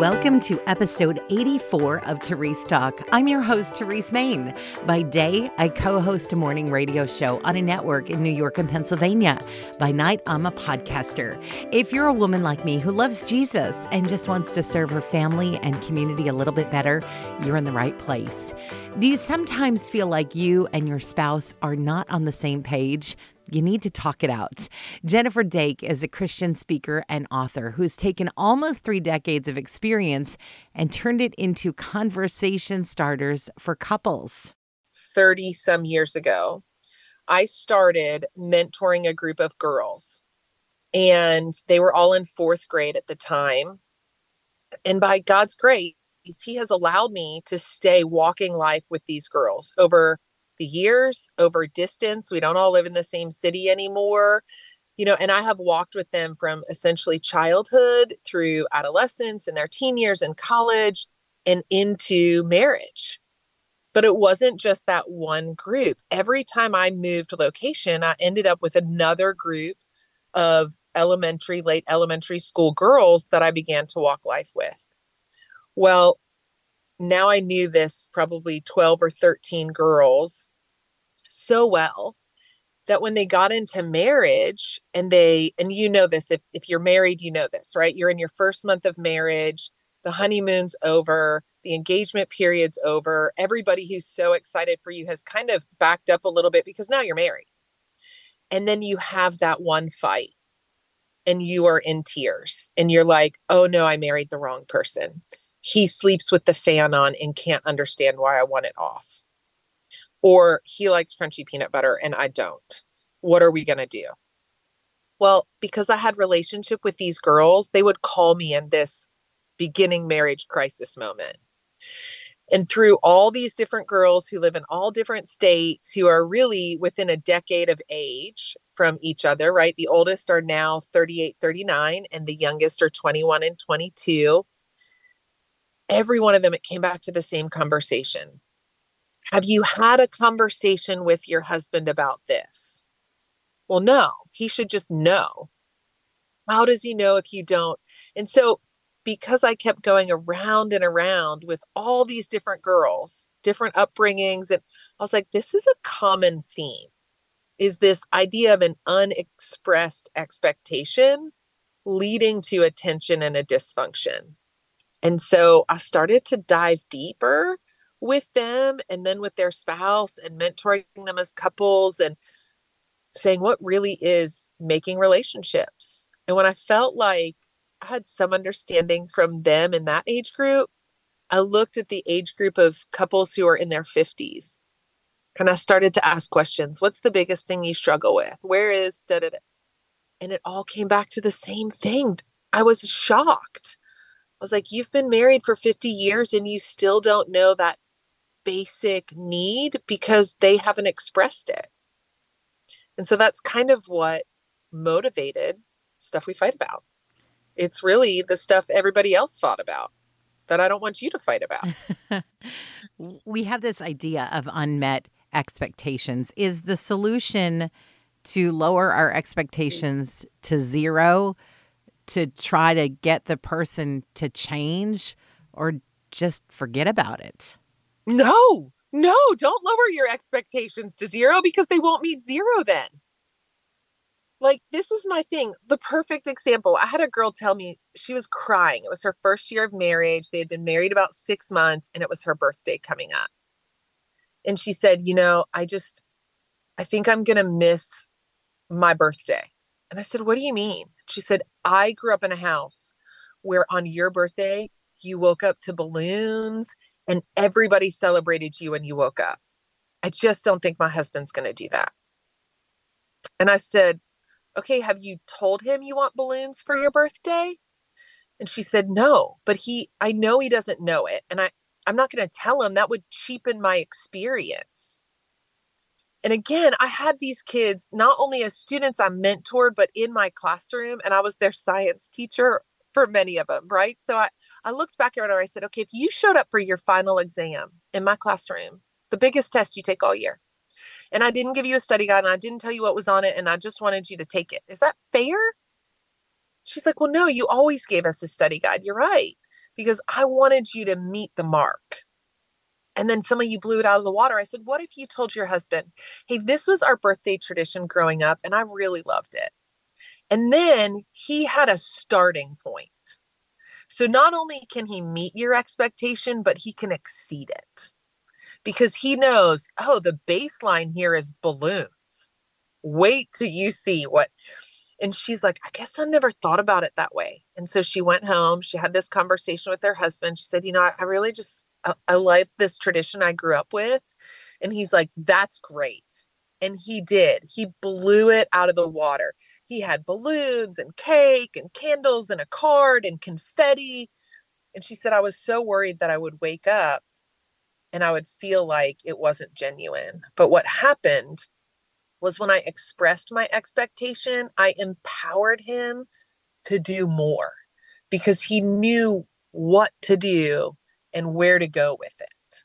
Welcome to episode 84 of Terese Talk. I'm your host, Terese Main. By day, I co host a morning radio show on a network in New York and Pennsylvania. By night, I'm a podcaster. If you're a woman like me who loves Jesus and just wants to serve her family and community a little bit better, you're in the right place. Do you sometimes feel like you and your spouse are not on the same page? You need to talk it out. Jennifer Dake is a Christian speaker and author who's taken almost three decades of experience and turned it into conversation starters for couples. 30 some years ago, I started mentoring a group of girls, and they were all in fourth grade at the time. And by God's grace, He has allowed me to stay walking life with these girls over the years over distance. We don't all live in the same city anymore. You know, and I have walked with them from essentially childhood through adolescence and their teen years and college and into marriage. But it wasn't just that one group. Every time I moved location, I ended up with another group of elementary, late elementary school girls that I began to walk life with. Well, now I knew this probably 12 or 13 girls so well that when they got into marriage and they and you know this if, if you're married you know this right? You're in your first month of marriage the honeymoon's over the engagement period's over everybody who's so excited for you has kind of backed up a little bit because now you're married. And then you have that one fight and you are in tears and you're like oh no i married the wrong person. He sleeps with the fan on and can't understand why i want it off or he likes crunchy peanut butter and I don't. What are we going to do? Well, because I had relationship with these girls, they would call me in this beginning marriage crisis moment. And through all these different girls who live in all different states, who are really within a decade of age from each other, right? The oldest are now 38, 39, and the youngest are 21 and 22. Every one of them, it came back to the same conversation have you had a conversation with your husband about this? Well, no, he should just know. How does he know if you don't? And so, because I kept going around and around with all these different girls, different upbringings, and I was like, this is a common theme is this idea of an unexpressed expectation leading to a tension and a dysfunction. And so I started to dive deeper with them and then with their spouse and mentoring them as couples and saying what really is making relationships. And when I felt like I had some understanding from them in that age group, I looked at the age group of couples who are in their 50s and I started to ask questions. What's the biggest thing you struggle with? Where is da da da? And it all came back to the same thing. I was shocked. I was like, You've been married for 50 years and you still don't know that basic need because they haven't expressed it. And so that's kind of what motivated stuff we fight about. It's really the stuff everybody else fought about that I don't want you to fight about. we have this idea of unmet expectations. Is the solution to lower our expectations to zero to try to get the person to change or just forget about it? No, no, don't lower your expectations to zero because they won't meet zero then. Like, this is my thing. The perfect example. I had a girl tell me she was crying. It was her first year of marriage. They had been married about six months and it was her birthday coming up. And she said, You know, I just, I think I'm going to miss my birthday. And I said, What do you mean? She said, I grew up in a house where on your birthday, you woke up to balloons and everybody celebrated you when you woke up. I just don't think my husband's going to do that. And I said, Okay, have you told him you want balloons for your birthday? And she said, No, but he, I know he doesn't know it. And I, I'm not going to tell him. That would cheapen my experience. And again, I had these kids not only as students I mentored, but in my classroom, and I was their science teacher for many of them, right? So I, I looked back at her and I said, okay, if you showed up for your final exam in my classroom, the biggest test you take all year, and I didn't give you a study guide and I didn't tell you what was on it, and I just wanted you to take it, is that fair? She's like, well, no, you always gave us a study guide. You're right. because I wanted you to meet the mark. And then some of you blew it out of the water. I said, What if you told your husband, Hey, this was our birthday tradition growing up, and I really loved it. And then he had a starting point. So not only can he meet your expectation, but he can exceed it because he knows, oh, the baseline here is balloons. Wait till you see what. And she's like, I guess I never thought about it that way. And so she went home. She had this conversation with her husband. She said, You know, I, I really just, I, I like this tradition I grew up with. And he's like, That's great. And he did. He blew it out of the water. He had balloons and cake and candles and a card and confetti. And she said, I was so worried that I would wake up and I would feel like it wasn't genuine. But what happened was when I expressed my expectation, I empowered him to do more because he knew what to do and where to go with it.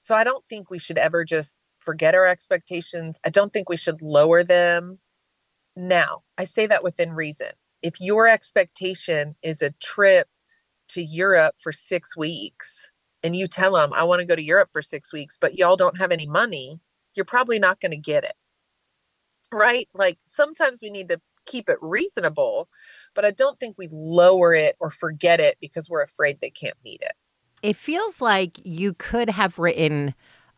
So I don't think we should ever just forget our expectations. I don't think we should lower them. Now, I say that within reason. If your expectation is a trip to Europe for six weeks, and you tell them, I want to go to Europe for six weeks, but y'all don't have any money, you're probably not going to get it. Right? Like sometimes we need to keep it reasonable, but I don't think we lower it or forget it because we're afraid they can't meet it. It feels like you could have written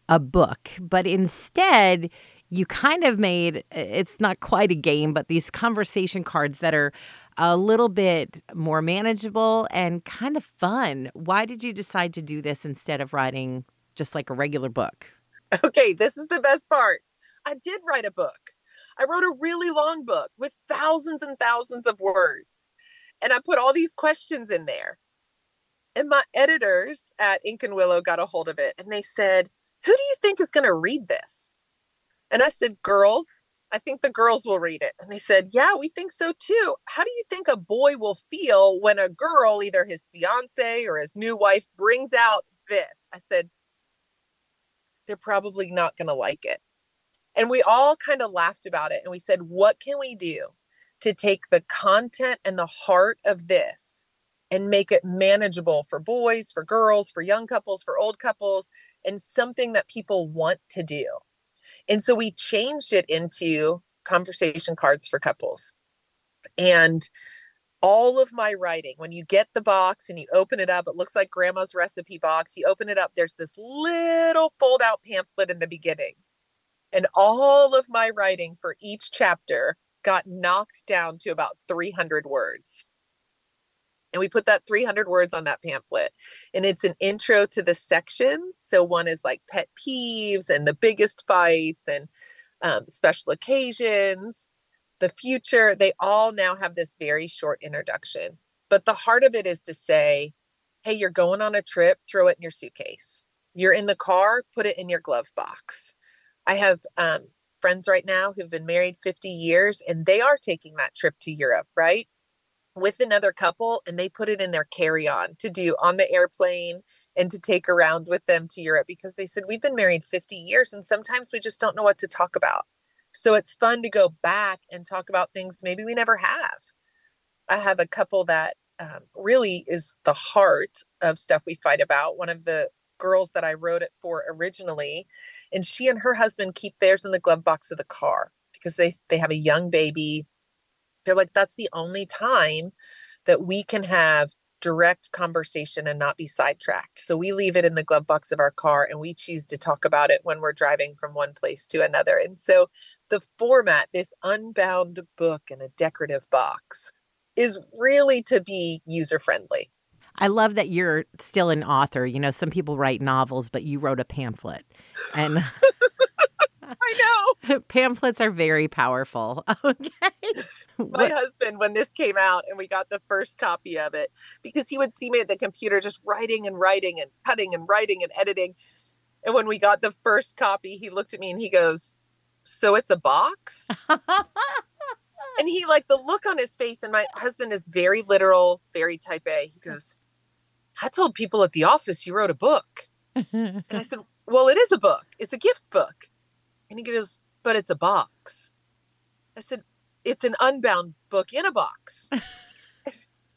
a book, but instead, you kind of made it's not quite a game, but these conversation cards that are a little bit more manageable and kind of fun. Why did you decide to do this instead of writing just like a regular book? Okay, this is the best part. I did write a book. I wrote a really long book with thousands and thousands of words. And I put all these questions in there. And my editors at Ink and Willow got a hold of it and they said, Who do you think is going to read this? And I said, Girls, I think the girls will read it. And they said, Yeah, we think so too. How do you think a boy will feel when a girl, either his fiance or his new wife, brings out this? I said, They're probably not going to like it. And we all kind of laughed about it. And we said, What can we do to take the content and the heart of this and make it manageable for boys, for girls, for young couples, for old couples, and something that people want to do? And so we changed it into conversation cards for couples. And all of my writing, when you get the box and you open it up, it looks like grandma's recipe box. You open it up, there's this little fold out pamphlet in the beginning. And all of my writing for each chapter got knocked down to about 300 words. And we put that 300 words on that pamphlet. And it's an intro to the sections. So one is like pet peeves and the biggest fights and um, special occasions, the future. They all now have this very short introduction. But the heart of it is to say, hey, you're going on a trip, throw it in your suitcase. You're in the car, put it in your glove box. I have um, friends right now who've been married 50 years and they are taking that trip to Europe, right? With another couple and they put it in their carry on to do on the airplane and to take around with them to Europe because they said, We've been married 50 years and sometimes we just don't know what to talk about. So it's fun to go back and talk about things maybe we never have. I have a couple that um, really is the heart of stuff we fight about. One of the girls that I wrote it for originally, and she and her husband keep theirs in the glove box of the car because they they have a young baby they're like, that's the only time that we can have direct conversation and not be sidetracked. So we leave it in the glove box of our car and we choose to talk about it when we're driving from one place to another. And so the format, this unbound book in a decorative box, is really to be user friendly. I love that you're still an author. You know, some people write novels, but you wrote a pamphlet. And I know. Pamphlets are very powerful. Okay. My husband, when this came out and we got the first copy of it, because he would see me at the computer just writing and writing and cutting and writing and editing. And when we got the first copy, he looked at me and he goes, So it's a box? and he, like, the look on his face, and my husband is very literal, very type A. He mm. goes, I told people at the office you wrote a book. and I said, Well, it is a book, it's a gift book. And he goes, But it's a box. I said, It's an unbound book in a box.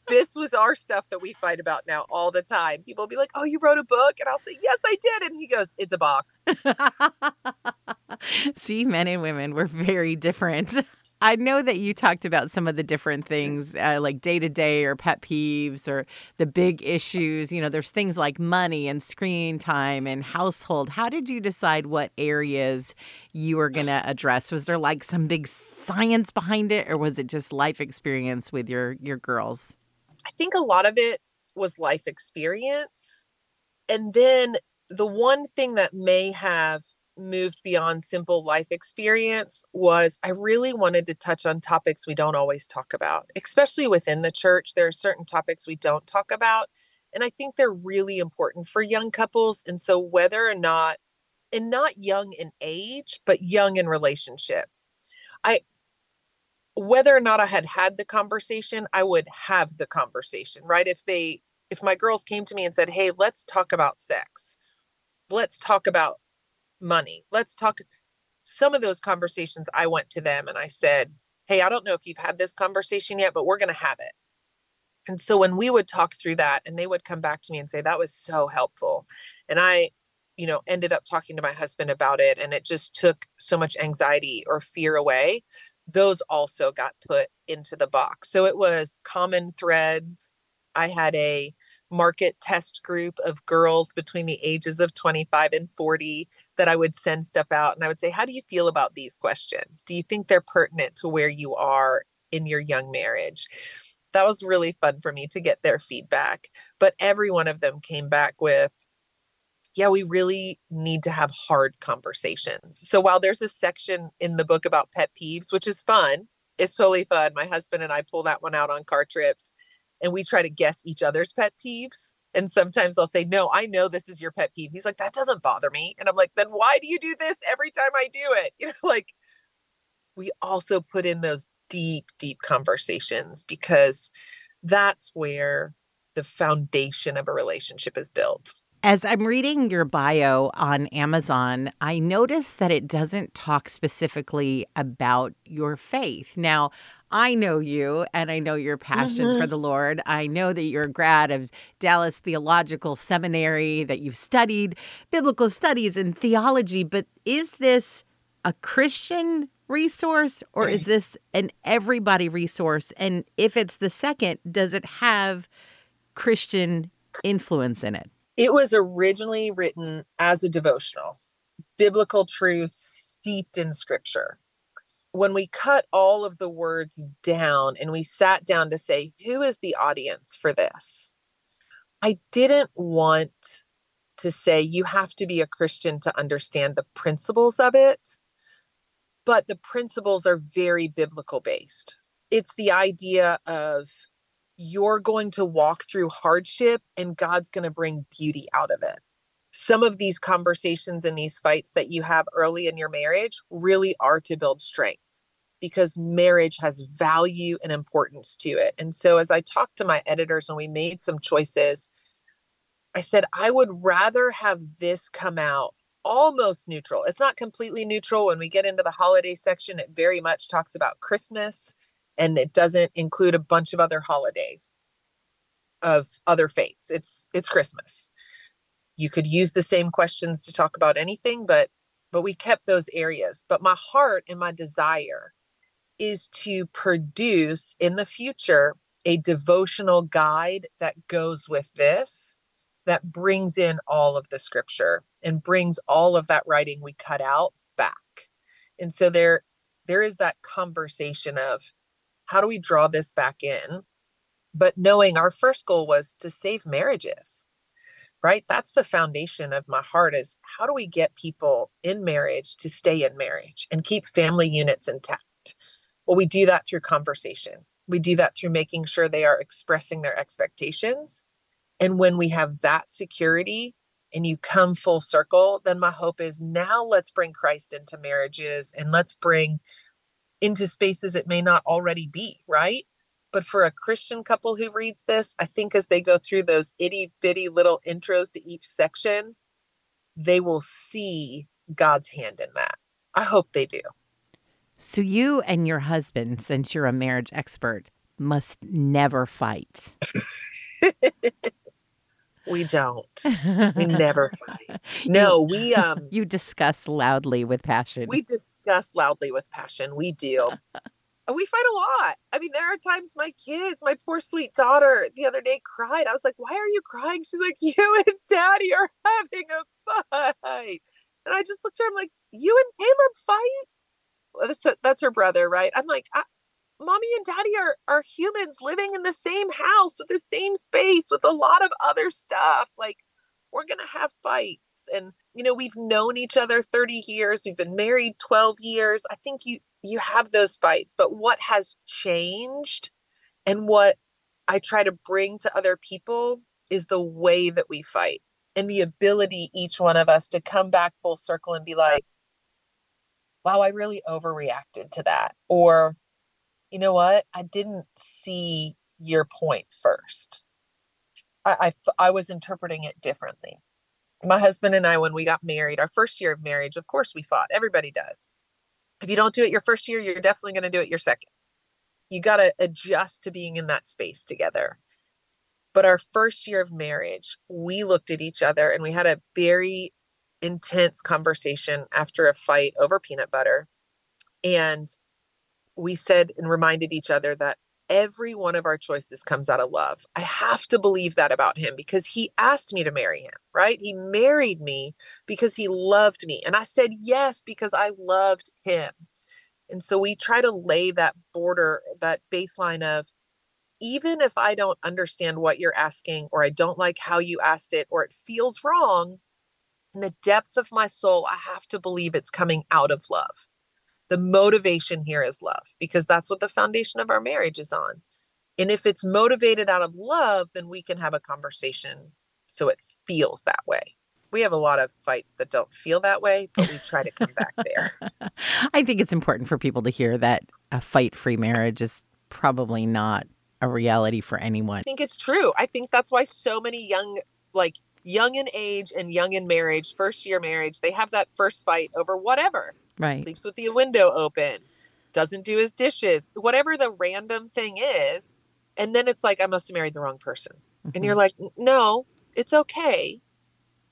this was our stuff that we fight about now all the time. People will be like, "Oh, you wrote a book?" And I'll say, "Yes, I did." And he goes, "It's a box." See, men and women were very different. I know that you talked about some of the different things uh, like day to day or pet peeves or the big issues. You know, there's things like money and screen time and household. How did you decide what areas you were going to address? Was there like some big science behind it or was it just life experience with your your girls? I think a lot of it was life experience. And then the one thing that may have moved beyond simple life experience was I really wanted to touch on topics we don't always talk about, especially within the church. There are certain topics we don't talk about. And I think they're really important for young couples. And so, whether or not, and not young in age, but young in relationship, I, whether or not I had had the conversation, I would have the conversation, right? If they, if my girls came to me and said, Hey, let's talk about sex, let's talk about money. Let's talk. Some of those conversations, I went to them and I said, Hey, I don't know if you've had this conversation yet, but we're going to have it. And so when we would talk through that and they would come back to me and say, That was so helpful. And I, you know, ended up talking to my husband about it and it just took so much anxiety or fear away. Those also got put into the box. So it was common threads. I had a market test group of girls between the ages of 25 and 40 that I would send stuff out and I would say, How do you feel about these questions? Do you think they're pertinent to where you are in your young marriage? That was really fun for me to get their feedback. But every one of them came back with, yeah, we really need to have hard conversations. So while there's a section in the book about pet peeves, which is fun, it's totally fun. My husband and I pull that one out on car trips and we try to guess each other's pet peeves. And sometimes I'll say, No, I know this is your pet peeve. He's like, That doesn't bother me. And I'm like, Then why do you do this every time I do it? You know, like we also put in those deep, deep conversations because that's where the foundation of a relationship is built. As I'm reading your bio on Amazon, I notice that it doesn't talk specifically about your faith. Now, I know you and I know your passion mm-hmm. for the Lord. I know that you're a grad of Dallas Theological Seminary, that you've studied biblical studies and theology, but is this a Christian resource or is this an everybody resource? And if it's the second, does it have Christian influence in it? It was originally written as a devotional, biblical truths steeped in scripture. When we cut all of the words down and we sat down to say, who is the audience for this? I didn't want to say you have to be a Christian to understand the principles of it, but the principles are very biblical based. It's the idea of you're going to walk through hardship and God's going to bring beauty out of it. Some of these conversations and these fights that you have early in your marriage really are to build strength because marriage has value and importance to it. And so, as I talked to my editors and we made some choices, I said, I would rather have this come out almost neutral. It's not completely neutral. When we get into the holiday section, it very much talks about Christmas and it doesn't include a bunch of other holidays of other faiths it's it's christmas you could use the same questions to talk about anything but but we kept those areas but my heart and my desire is to produce in the future a devotional guide that goes with this that brings in all of the scripture and brings all of that writing we cut out back and so there there is that conversation of how do we draw this back in? But knowing our first goal was to save marriages, right? That's the foundation of my heart is how do we get people in marriage to stay in marriage and keep family units intact? Well, we do that through conversation. We do that through making sure they are expressing their expectations. And when we have that security and you come full circle, then my hope is now let's bring Christ into marriages and let's bring into spaces it may not already be, right? But for a Christian couple who reads this, I think as they go through those itty bitty little intros to each section, they will see God's hand in that. I hope they do. So, you and your husband, since you're a marriage expert, must never fight. we don't. We never fight. No, we um You discuss loudly with passion. we discuss loudly with passion. We do. And we fight a lot. I mean, there are times my kids, my poor sweet daughter, the other day cried. I was like, "Why are you crying?" She's like, "You and Daddy are having a fight." And I just looked at her. I'm like, "You and Caleb fight?" That's that's her brother, right? I'm like, "Mommy and Daddy are are humans living in the same house with the same space with a lot of other stuff. Like, we're gonna have fights." And you know, we've known each other 30 years. We've been married 12 years. I think you you have those fights, but what has changed and what I try to bring to other people is the way that we fight and the ability each one of us to come back full circle and be like, wow, I really overreacted to that. Or, you know what? I didn't see your point first. I, I, I was interpreting it differently. My husband and I, when we got married, our first year of marriage, of course we fought. Everybody does. If you don't do it your first year, you're definitely going to do it your second. You got to adjust to being in that space together. But our first year of marriage, we looked at each other and we had a very intense conversation after a fight over peanut butter. And we said and reminded each other that every one of our choices comes out of love. I have to believe that about him because he asked me to marry him, right? He married me because he loved me. And I said yes because I loved him. And so we try to lay that border, that baseline of even if I don't understand what you're asking, or I don't like how you asked it, or it feels wrong, in the depth of my soul, I have to believe it's coming out of love the motivation here is love because that's what the foundation of our marriage is on. And if it's motivated out of love, then we can have a conversation so it feels that way. We have a lot of fights that don't feel that way, but we try to come back there. I think it's important for people to hear that a fight free marriage is probably not a reality for anyone. I think it's true. I think that's why so many young, like young in age and young in marriage, first year marriage, they have that first fight over whatever Right. Sleeps with the window open, doesn't do his dishes, whatever the random thing is. And then it's like, I must have married the wrong person. Mm-hmm. And you're like, no, it's okay.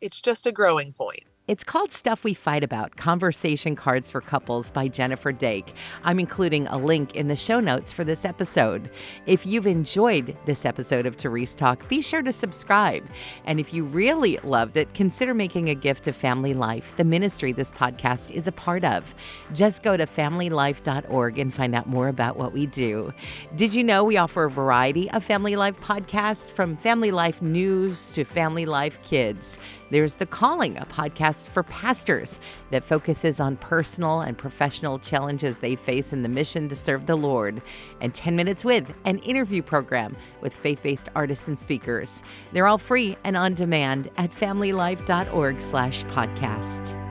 It's just a growing point. It's called Stuff We Fight About Conversation Cards for Couples by Jennifer Dake. I'm including a link in the show notes for this episode. If you've enjoyed this episode of Terese Talk, be sure to subscribe. And if you really loved it, consider making a gift to Family Life, the ministry this podcast is a part of. Just go to familylife.org and find out more about what we do. Did you know we offer a variety of Family Life podcasts from Family Life News to Family Life Kids? There's The Calling, a podcast for pastors that focuses on personal and professional challenges they face in the mission to serve the Lord, and 10 Minutes With, an interview program with faith based artists and speakers. They're all free and on demand at familylife.org slash podcast.